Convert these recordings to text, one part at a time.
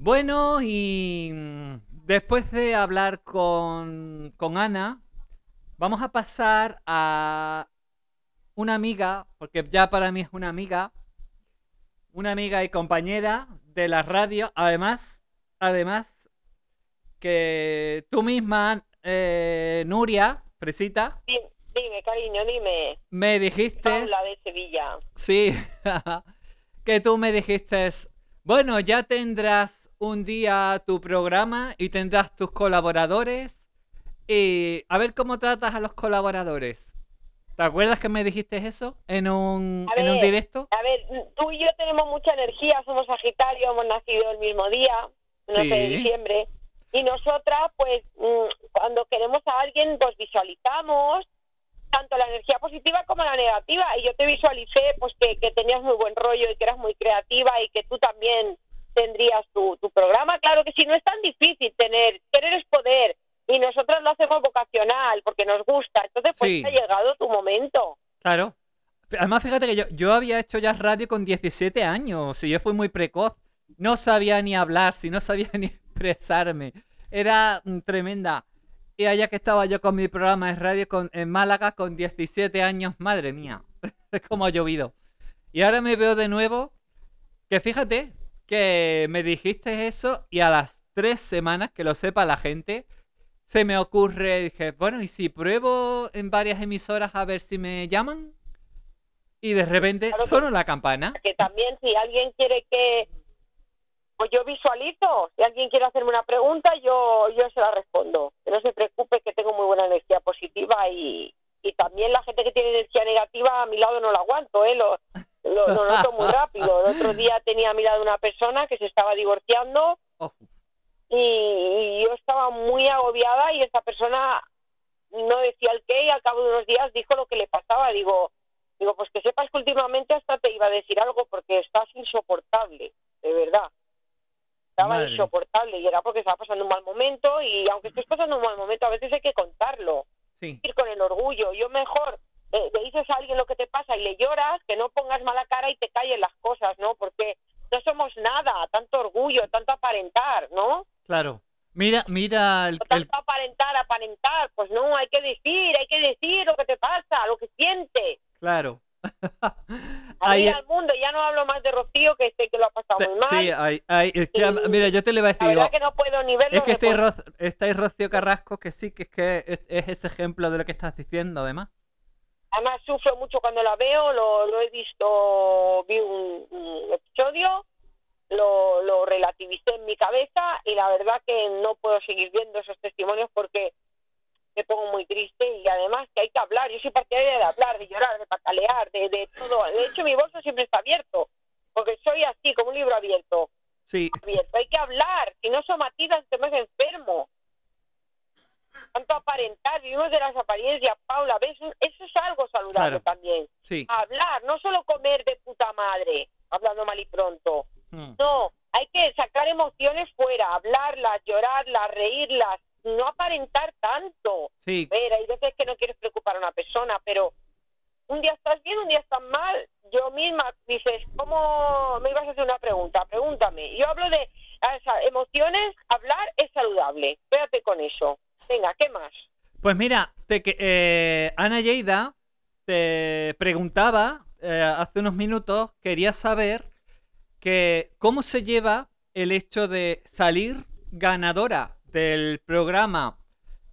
Bueno, y mm, después de hablar con, con Ana, vamos a pasar a una amiga, porque ya para mí es una amiga, una amiga y compañera de la radio, además, además que tú misma, eh, Nuria, Fresita, Dime, dime, cariño, dime. me dijiste... Paula de Sevilla. Sí, que tú me dijiste, bueno, ya tendrás un día tu programa y tendrás tus colaboradores y a ver cómo tratas a los colaboradores. ¿Te acuerdas que me dijiste eso en un, en un directo? A ver, tú y yo tenemos mucha energía, somos Sagitario, hemos nacido el mismo día, no sé, Sí. de diciembre. Y nosotras, pues, mm, cuando queremos a alguien, pues visualizamos tanto la energía positiva como la negativa. Y yo te visualicé, pues, que, que tenías muy buen rollo y que eras muy creativa y que tú también tendrías tu, tu programa. Claro que sí, no es tan difícil tener, querer es poder. Y nosotros lo hacemos vocacional porque nos gusta. Entonces, pues, Sí. ha llegado tu momento. Claro. Además, fíjate que yo, yo había hecho ya radio con 17 años, y yo fui muy precoz. No sabía ni hablar, si no sabía ni expresarme. Era mm, tremenda. Y allá que estaba yo con mi programa de radio con, en Málaga con 17 años, madre mía, es como ha llovido. Y ahora me veo de nuevo, que fíjate que me dijiste eso y a las tres semanas, que lo sepa la gente, se me ocurre, dije, bueno, ¿y si pruebo en varias emisoras a ver si me llaman? Y de repente Claro sonó la campana. que también si alguien quiere que pues yo visualizo si alguien quiere hacerme una pregunta yo yo se la respondo que no se preocupe que tengo muy buena energía positiva y, y también la gente que tiene energía negativa a mi lado no la aguanto eh lo, lo, lo noto muy rápido. El otro día tenía a mi lado una persona que se estaba divorciando y, y yo estaba muy agobiada y esta persona no decía el qué y al cabo de unos días dijo lo que le pasaba. Digo digo pues que sepas que últimamente hasta te iba a decir algo porque estás insoportable de verdad. Estaba Madre. insoportable y era porque estaba pasando un mal momento y aunque estés pasando un mal momento a veces hay que contarlo. Sí, ir con el orgullo. Yo mejor eh, le dices a alguien lo que te pasa y le lloras que no pongas mala cara y te callen las cosas no porque no somos nada tanto orgullo tanto aparentar no claro. Mira, mira el, tanto aparentar, aparentar, pues no, hay que decir, hay que decir lo que te pasa, lo que sientes. claro. Ahí al mundo, ya no hablo más de Rocío, que sé que lo ha pasado muy mal. sí, hay- hay- es que, Y- mira, yo te le iba a la decir, digo, verdad que no puedo ni verlo. es que estáis, estáis Rocío Carrasco, que sí, que es que es, es ese ejemplo de lo que estás diciendo, además. Además sufro mucho cuando la veo, lo, lo he visto, vi un, un episodio, lo, lo relativicé en mi cabeza y la verdad que no puedo seguir viendo esos testimonios porque me pongo muy triste y además que hay que hablar. Yo soy partidaria de hablar, de llorar, de patalear, de, de todo. De hecho, mi bolso siempre está abierto porque soy así, como un libro abierto. Sí, abierto. Hay que hablar, si no somatizas te más enfermo. Tanto aparentar, vivimos de las apariencias, Paula, ¿ves? Eso es algo saludable Claro. también. sí. Hablar, no solo comer de puta madre, hablando mal y pronto. Mm. No, hay que sacar emociones fuera, hablarlas, llorarlas, reírlas, no aparentar tanto. Sí, Ver, hay veces que no quieres preocupar a una persona, pero un día estás bien, un día estás mal. Yo misma dices, ¿cómo me ibas a hacer una pregunta? Pregúntame. Yo hablo de o sea, emociones, hablar es saludable. Quédate con eso. Venga, ¿qué más? Pues mira, te que- eh, Ana Lleida te preguntaba eh, hace unos minutos, quería saber que cómo se lleva el hecho de salir ganadora del programa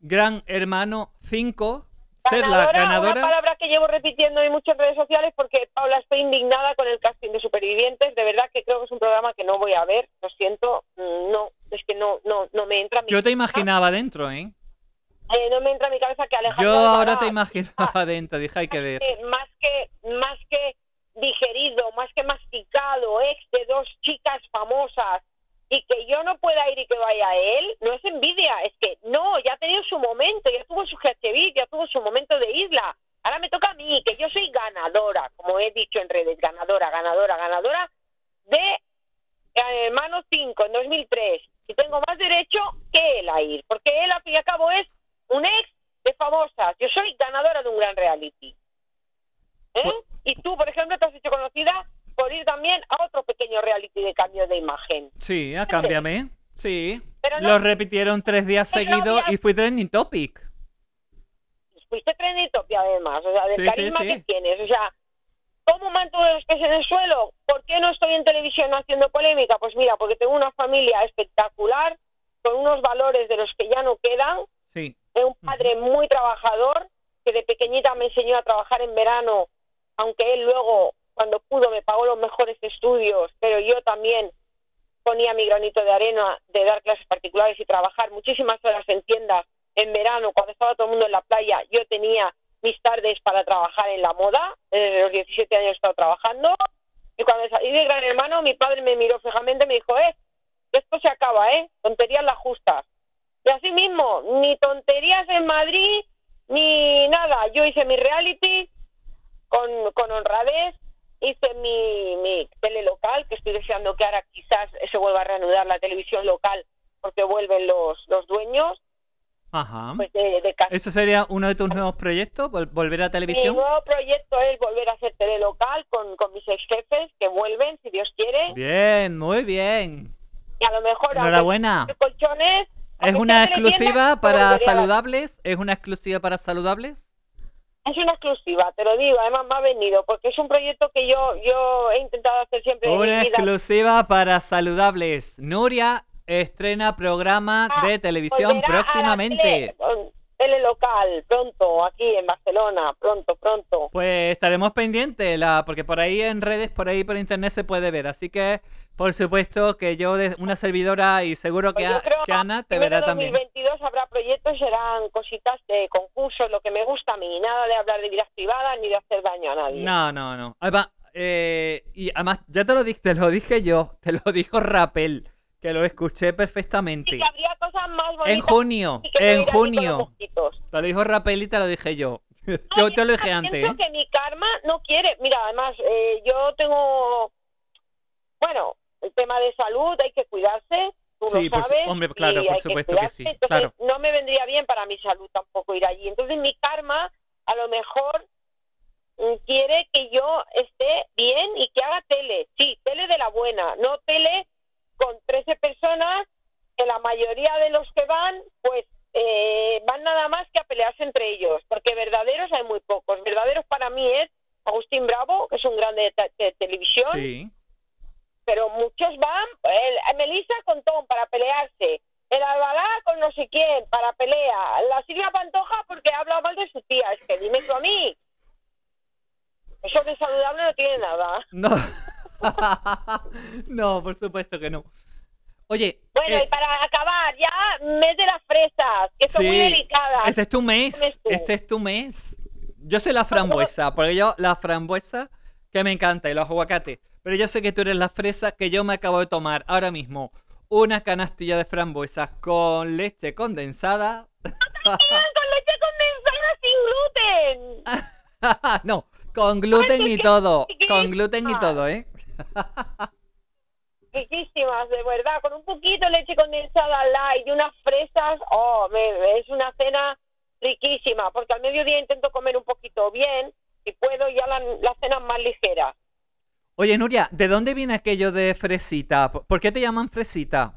Gran Hermano 5, ser la Una ganadora. palabra que llevo repitiendo en muchas redes sociales porque Paula estoy indignada con el casting de Supervivientes. De verdad que creo que es un programa que no voy a ver. Lo siento, mm, no, es que no, no, no me entra. Yo te imaginaba dentro, ¿eh? Eh, no me entra en mi cabeza que Alejandro Yo ahora te imaginaba dentro, dije, hay que ver. eh, más que más que digerido, más que masticado, ex de dos chicas famosas y que yo no pueda ir y que vaya él, no es envidia, es que no, ya ha tenido su momento, ya tuvo su GHB, ya tuvo su momento de isla. Ahora me toca a mí, que yo soy ganadora, como he dicho en redes, ganadora, ganadora, ganadora de eh, Hermano 5 en 2003. Y tengo más derecho que él a ir, porque él al fin y al cabo es un ex de famosas. Yo soy ganadora de un gran reality. ¿Eh? Pues- Y tú, por ejemplo, te has hecho conocida por ir también a otro pequeño reality de cambio de imagen. Sí, a cámbiame. Sí. Pero no- Lo repitieron tres días seguidos y fui trending topic. Fuiste trending topic además, o sea, del Sí, sí, carisma sí. que tienes, o sea, ¿cómo mantuve los pies en el suelo? ¿Por qué no estoy en televisión haciendo polémica? Pues mira, porque tengo una familia espectacular, con unos valores de los que ya no quedan, Sí. De un padre muy trabajador que de pequeñita me enseñó a trabajar en verano, aunque él luego, cuando pudo, me pagó los mejores estudios, pero yo también ponía mi granito de arena de dar clases particulares y trabajar muchísimas horas en tiendas en verano, cuando estaba todo el mundo en la playa, yo tenía mis tardes para trabajar en la moda, desde los 17 años he estado trabajando, y cuando salí de Gran Hermano, mi padre me miró fijamente y me dijo, eh, esto se acaba, ¿eh? Tonterías las justas. Y así mismo, ni tonterías en Madrid, ni nada. Yo hice mi reality con, con honradez, hice mi, mi tele local, que estoy deseando que ahora quizás se vuelva a reanudar la televisión local porque vuelven los, los dueños Ajá. pues de, de casa. ¿Eso sería uno de tus nuevos proyectos? vol- ¿Volver a Mi televisión? nuevo proyecto es volver a hacer tele local con, con mis ex jefes que vuelven, si Dios quiere. Bien, muy bien. Y a lo mejor Enhorabuena. colchones. ¿Es una exclusiva para saludables? ¿Es una exclusiva para saludables? Es una exclusiva, te lo digo, además me ha venido, porque es un proyecto que yo, yo he intentado hacer siempre en Una vida. exclusiva para saludables. Nuria estrena programa Ah, de televisión próximamente. Tele, local, pronto, aquí en Barcelona, pronto, pronto. Pues estaremos pendientes, la, porque por ahí en redes, por ahí por internet se puede ver. Así que, por supuesto, que yo, de una servidora y seguro que, Pues yo a- creo que Ana te verá también. 2022 habrá proyectos, serán cositas de concursos, lo que me gusta a mí, nada de hablar de vidas privadas ni de hacer daño a nadie. No, no, no. Además, eh, y además, ya te lo dije, te lo dije yo, te lo dijo Rapel, que lo escuché Y perfectamente. que habría cosas más bonitas En junio, que en junio. Te lo dijo Rapel y te lo dije yo. Yo Ay, te lo dije pienso antes. ¿eh? que mi karma no quiere. Mira, además, eh, yo tengo. Bueno, el tema de salud, hay que cuidarse. Tú Sí, lo sabes. hombre, claro, por supuesto que sí, Entonces, claro. no me vendría bien para mi salud tampoco ir allí. Entonces, mi karma, a lo mejor, mm, quiere que yo esté bien y que haga tele. Sí, tele de la buena, no tele con 13 personas, que la mayoría de los que van, pues eh, van nada más que a pelearse entre ellos, porque verdaderos hay muy pocos. Verdaderos para mí es Agustín Bravo, que es un grande de, te- de televisión, Sí. pero muchos van, el, Melissa con Tom para pelearse, el Albalá con no sé quién para pelea, la Silvia Pantoja porque habla mal de su tía, es que dime tú a mí. Eso de saludable no tiene nada. No. no, por supuesto que no. Oye, Bueno, eh, y para acabar, ya mes de las fresas, que son muy delicadas. este es tu mes. Este es tu mes. Yo soy la frambuesa, porque yo la frambuesa que me encanta y los aguacates. Pero yo sé que tú eres la fresa que yo me acabo de tomar ahora mismo. Una canastilla de frambuesas con leche condensada. con leche condensada sin gluten. no, con gluten y todo. Con gluten y todo, ¿eh? Riquísimas, de verdad, con un poquito de leche condensada light y unas fresas, oh, me- es una cena riquísima, porque al mediodía intento comer un poquito bien, si puedo ya la- las cenas más ligeras. Oye, Nuria, ¿de dónde viene aquello de fresita? ¿Por por qué te llaman fresita?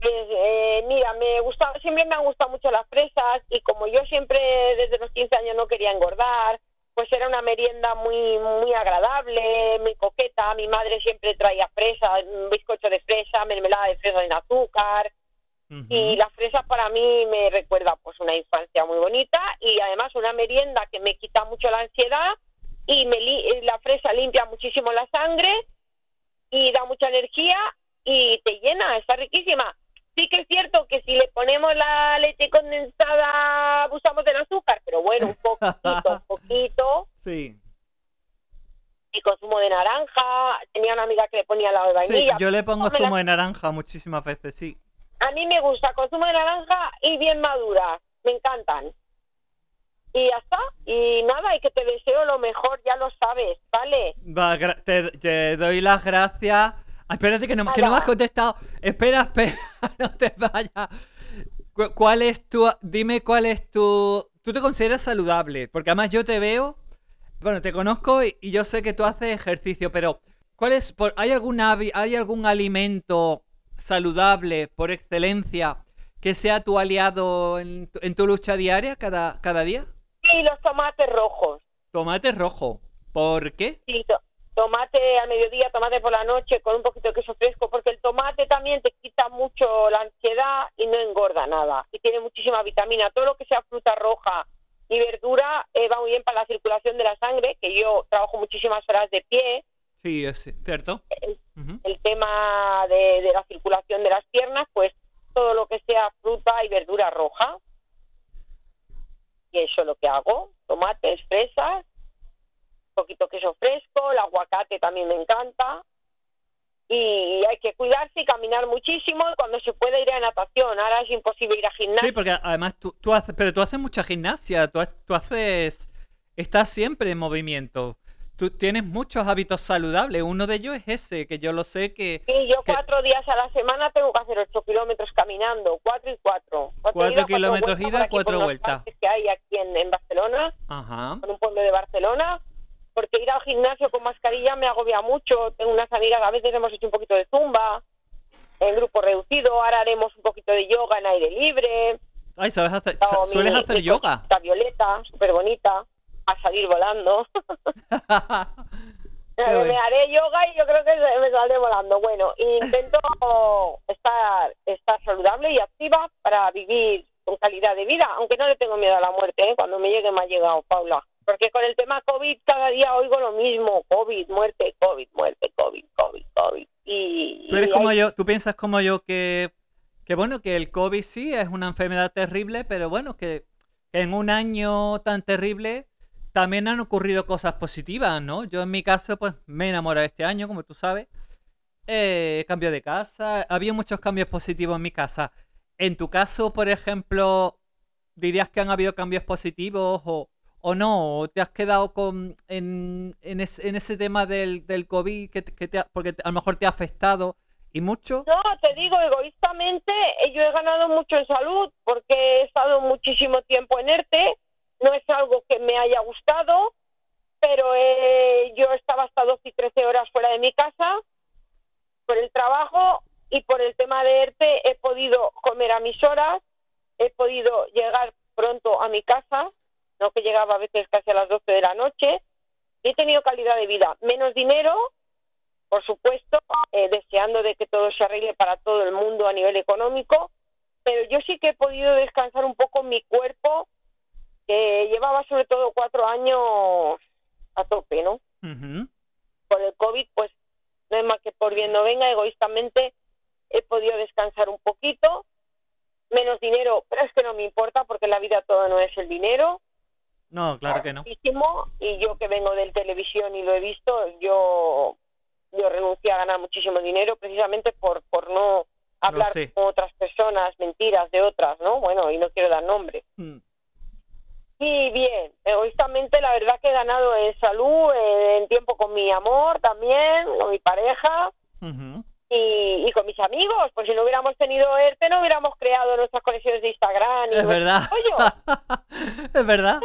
Pues, eh, mira, me gusta, siempre me han gustado mucho las fresas y como yo siempre desde los 15 años no quería engordar, pues era una merienda muy muy agradable, muy coqueta. Mi madre siempre traía fresas, un bizcocho de fresa, mermelada de fresa sin azúcar. Y la fresa para mí me recuerda pues una infancia muy bonita y además una merienda que me quita mucho la ansiedad y me li- eh, la fresa limpia muchísimo la sangre y da mucha energía y te llena, está riquísima. Sí que es cierto que si le ponemos la leche condensada abusamos del azúcar, pero bueno, un poquito, un poquito. Sí. Y consumo de naranja, tenía una amiga que le ponía la de Sí, vainilla. yo le pongo la- zumo de naranja muchísimas veces, sí. A mí me gusta consumo de naranja y bien madura. Me encantan. Y ya está. Y nada, y que te deseo lo mejor, ya lo sabes, ¿vale? Va, te, te doy las gracias. Espérate que no, que no me has contestado. Espera, espera, no te vayas. Cu- ¿Cuál es tu... Dime cuál es tu... ¿Tú te consideras saludable? Porque además yo te veo... Bueno, te conozco y, y yo sé que tú haces ejercicio, pero ¿Cuál es, por, ¿hay, algún ¿Hay algún alimento saludable por excelencia que sea tu aliado en, tu- en tu lucha diaria cada, cada día? Y los tomates rojos. Tomate rojo. ¿Por qué? Sí, to- tomate al mediodía, tomate por la noche con un poquito de queso fresco, porque el tomate también te quita mucho la ansiedad y no engorda nada. Y tiene muchísima vitamina. Todo lo que sea fruta roja y verdura eh, va muy bien para la circulación de la sangre, que yo trabajo muchísimas horas de pie. Sí, es cierto. El, tema de, de la circulación de las piernas, pues todo lo que sea fruta y verdura roja. Y eso es lo que hago. Tomates, fresas, poquito queso fresco, el aguacate también me encanta. Y hay que cuidarse y caminar muchísimo. y Cuando se puede ir a natación. Ahora es imposible ir a gimnasio. Sí, porque además tú, tú haces, pero tú haces mucha gimnasia, tú, tú haces, estás siempre en movimiento. Tú tienes muchos hábitos saludables, uno de ellos es ese, que yo lo sé que Sí, yo que- cuatro días a la semana tengo que hacer ocho kilómetros caminando, cuatro y cuatro. Cuatro ida, kilómetros ida, cuatro los vuelta. que hay aquí en, en Barcelona, Ajá. en un pueblo de Barcelona, porque ir al gimnasio con mascarilla me agobia mucho. Tengo unas amigas, a veces hemos hecho un poquito de zumba, en grupo reducido, ahora haremos un poquito de yoga en aire libre. Ay, ¿sabes hacer, mi- sueles hacer mi yoga? cosita violeta, súper bonita, a salir volando. Me haré yoga y yo creo que me saldré volando. Bueno, intento estar, estar saludable y activa para vivir con calidad de vida, aunque no le tengo miedo a la muerte, ¿eh? cuando me llegue me ha llegado, Paula. Porque con el tema COVID cada día oigo lo mismo, COVID, muerte, COVID, muerte, COVID, COVID, COVID. Y, Tú eres y como hay- yo, tú piensas como yo que, que bueno, que el COVID sí es una enfermedad terrible, pero bueno, que en un año tan terrible también han ocurrido cosas positivas, ¿no? Yo en mi caso, pues me he enamorado este año, como tú sabes. Eh, cambio de casa, había muchos cambios positivos en mi casa. En tu caso, por ejemplo, ¿dirías que han habido cambios positivos o, o no? ¿O te has quedado con, en, en, es- en ese tema del, del COVID que, que te porque a lo mejor te ha afectado y mucho? No, te digo, egoístamente, eh, yo he ganado mucho en salud porque he estado muchísimo tiempo en ERTE. No es algo que me haya gustado, pero eh, yo estaba hasta 12 y 13 horas fuera de mi casa por el trabajo y por el tema de ERTE he podido comer a mis horas, he podido llegar pronto a mi casa, no que llegaba a veces casi a las 12 de la noche, y he tenido calidad de vida, menos dinero, por supuesto, eh, deseando de que todo se arregle para todo el mundo a nivel económico, pero yo sí que he podido descansar un poco mi cuerpo, que llevaba sobre todo cuatro años a tope, ¿no? Ujú. Por el COVID, pues no es más que por bien no venga, egoístamente he podido descansar un poquito, menos dinero, pero es que no me importa porque en la vida todo no es el dinero, No, claro que no. y yo que vengo del televisión y lo he visto, yo yo renuncié a ganar muchísimo dinero precisamente por por no hablar sé. con otras personas, mentiras de otras, ¿no? Bueno, y no quiero dar nombre. Mm. Y bien, egoístamente la verdad que he ganado en salud, eh, en tiempo con mi amor también, con mi pareja y, y con mis amigos. Pues si no hubiéramos tenido ERTE no hubiéramos creado nuestras conexiones de Instagram. Y Es nuestro verdad. es verdad.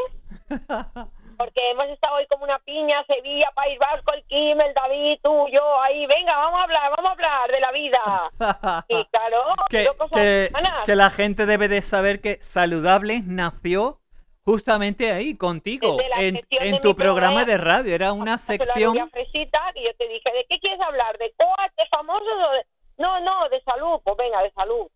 Porque hemos estado hoy como una piña, Sevilla, País Vasco, el Kim, el David, tú, yo, ahí, venga, vamos a hablar, vamos a hablar de la vida. Y claro, que, digo cosas que- buenas. que la gente debe de saber que Saludable nació justamente ahí, contigo, en, tu programa programa, de radio. Era una sección... fresita, que yo te dije, ¿de qué quieres hablar? ¿De coas, de famosos o de...? No, no, de salud, pues venga, de salud.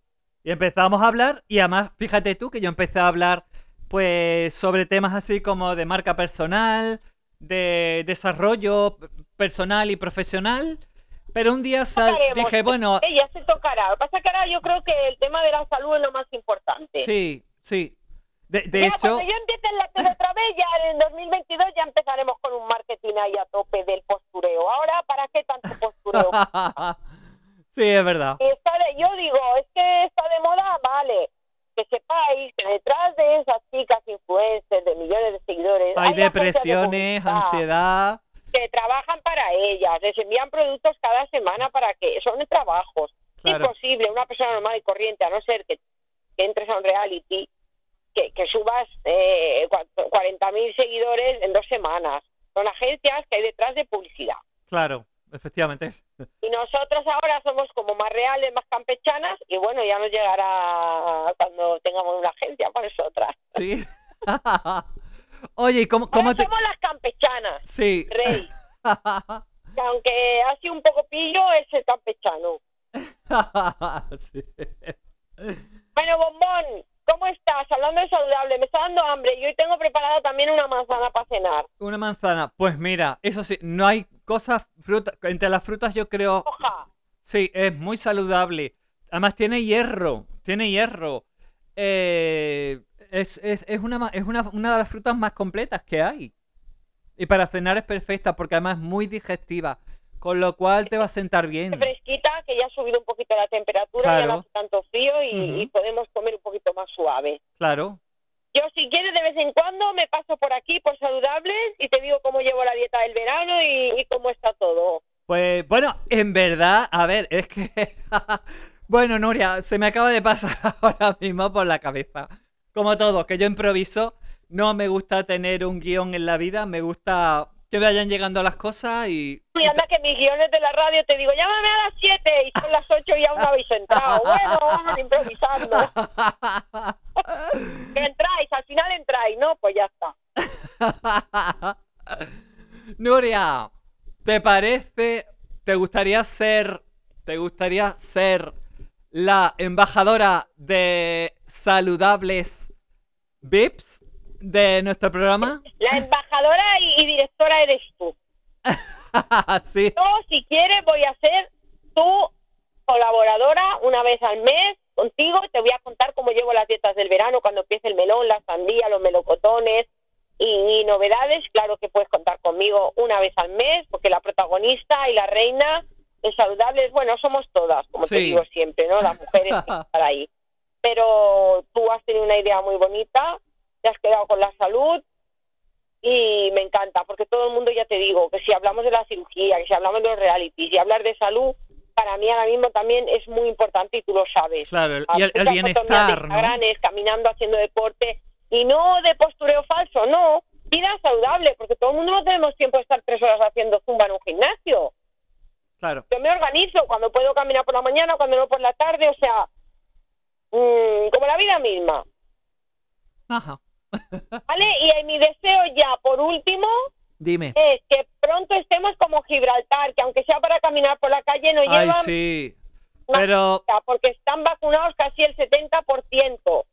Y empezamos a hablar, y además, fíjate tú que yo empecé a hablar, pues, sobre temas así como de marca personal, de desarrollo personal y profesional. Pero un día sal- dije, bueno, ya se tocará. Lo que pasa que ahora yo creo que el tema de la salud es lo más importante. sí, sí. De, de ya, hecho, cuando yo empiece en la tele otra vez, ya en 2022 ya empezaremos con un marketing ahí a tope del postureo. Ahora, ¿para qué tanto postureo? sí, es verdad. Está de- yo digo, es que está de moda, vale. Que sepáis que detrás de esas chicas influencers de millones de seguidores Hay de depresiones, ansiedad. que trabajan para ellas, les envían productos cada semana para que son trabajos. Claro. Imposible, una persona normal y corriente, a no ser que, que entres a un reality, que, que subas eh, cua- 40.000 seguidores en dos semanas. Son agencias que hay detrás de publicidad. Claro. efectivamente. Y nosotros ahora somos como más reales, más campechanas, y bueno, ya nos llegará cuando tengamos una agencia para nosotras. Sí. Oye, ¿y ¿cómo, cómo Ahora te...? somos las campechanas, Sí. rey. Que aunque ha sido un poco pillo, es el campechano. Sí. Bueno, Bombón. Hablando de saludable, me está dando hambre y hoy tengo preparada también una manzana para cenar. Una manzana. Pues mira, eso sí, no hay cosas, frutas, entre las frutas yo creo, Hoja. sí, es muy saludable. Además tiene hierro, tiene hierro. Eh, es, es, es una, es una, una de las frutas más completas que hay. Y para cenar es perfecta porque además es muy digestiva. Con lo cual te va a sentar bien. Fresquita, que ya ha subido un poquito la temperatura, ya Claro. no hace tanto frío y, podemos comer un poquito más suave. Claro. Yo si quieres de vez en cuando me paso por aquí por saludables y te digo cómo llevo la dieta del verano y, y cómo está todo. Pues bueno, en verdad, a ver, es que... bueno, Nuria, se me acaba de pasar ahora mismo por la cabeza. Como todo, que yo improviso, no me gusta tener un guion en la vida, me gusta que vayan llegando las cosas y... Y anda que mis guiones de la radio te digo, llámame a las 7 y son las 8 y aún no habéis entrado. Bueno, vamos improvisando. Que entráis, al final entráis, ¿no? Pues ya está. Nuria, ¿te parece, te gustaría ser, te gustaría ser la embajadora de saludables VIPs de nuestro programa? La embajadora y, y directora eres tú. sí. Yo, si quieres, voy a ser tu colaboradora una vez al mes contigo. Te voy a contar cómo llevo las dietas del verano, cuando empiece el melón, la sandía, los melocotones y, y novedades. Claro que puedes contar conmigo una vez al mes, porque la protagonista y la reina de saludables, bueno, somos todas, como te digo siempre, ¿no? Las mujeres que estar ahí. Pero tú has tenido una idea muy bonita, te has quedado con la salud y me encanta, porque todo el mundo ya te digo que si hablamos de la cirugía, que si hablamos de los realities y hablar de salud, para mí ahora mismo también es muy importante y tú lo sabes. Claro, el- y el, bienestar, ¿no? Caminando, haciendo deporte y no de postureo falso, no, vida saludable, porque todo el mundo no tenemos tiempo de estar tres horas haciendo zumba en un gimnasio. Claro. Yo me organizo cuando puedo caminar por la mañana, cuando no por la tarde, o sea, mm, como la vida misma. Ajá. ¿Vale? Y mi deseo ya, por último, Dime. es que pronto estemos como Gibraltar, que aunque sea para caminar por la calle no Ay, llevan sí. Pero, porque están vacunados casi el 70%.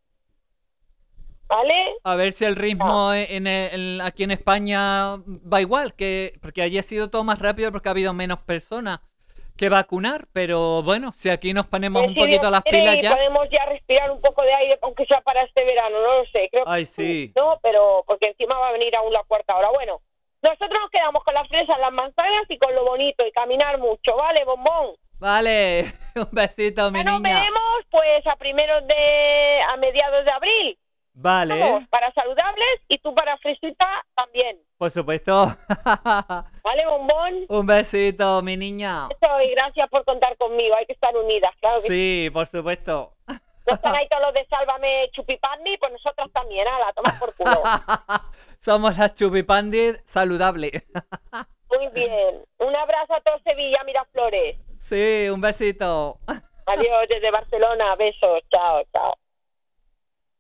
¿Vale? a ver si el ritmo en, el- en- aquí en España va igual, que porque allí ha sido todo más rápido porque ha habido menos personas que vacunar, pero bueno, si aquí nos ponemos un poquito Dios las pilas y ya. podemos ya respirar un poco de aire, aunque sea para este verano, no lo sé. Creo que Ay, sí. No, pero porque encima va a venir aún la cuarta hora. Bueno, nosotros nos quedamos con las fresas, las manzanas y con lo bonito y caminar mucho, ¿vale, bombón? Vale, un besito, mi nos niña. veremos pues a primeros de a mediados de abril. Vale, Vamos, para saludables y tú para fresita también. por supuesto. ¿Vale, bombón? un besito, mi niña. Eso, y gracias por contar conmigo. Hay que estar unidas, claro que Sí, por supuesto. no están ahí todos los de Sálvame Chupipandi, pues nosotras también, la toma por culo. Somos las chupipandis saludables. Muy bien. Un abrazo a todo Sevilla, Miraflores. sí, un besito. Adiós desde Barcelona. Besos. Chao, chao.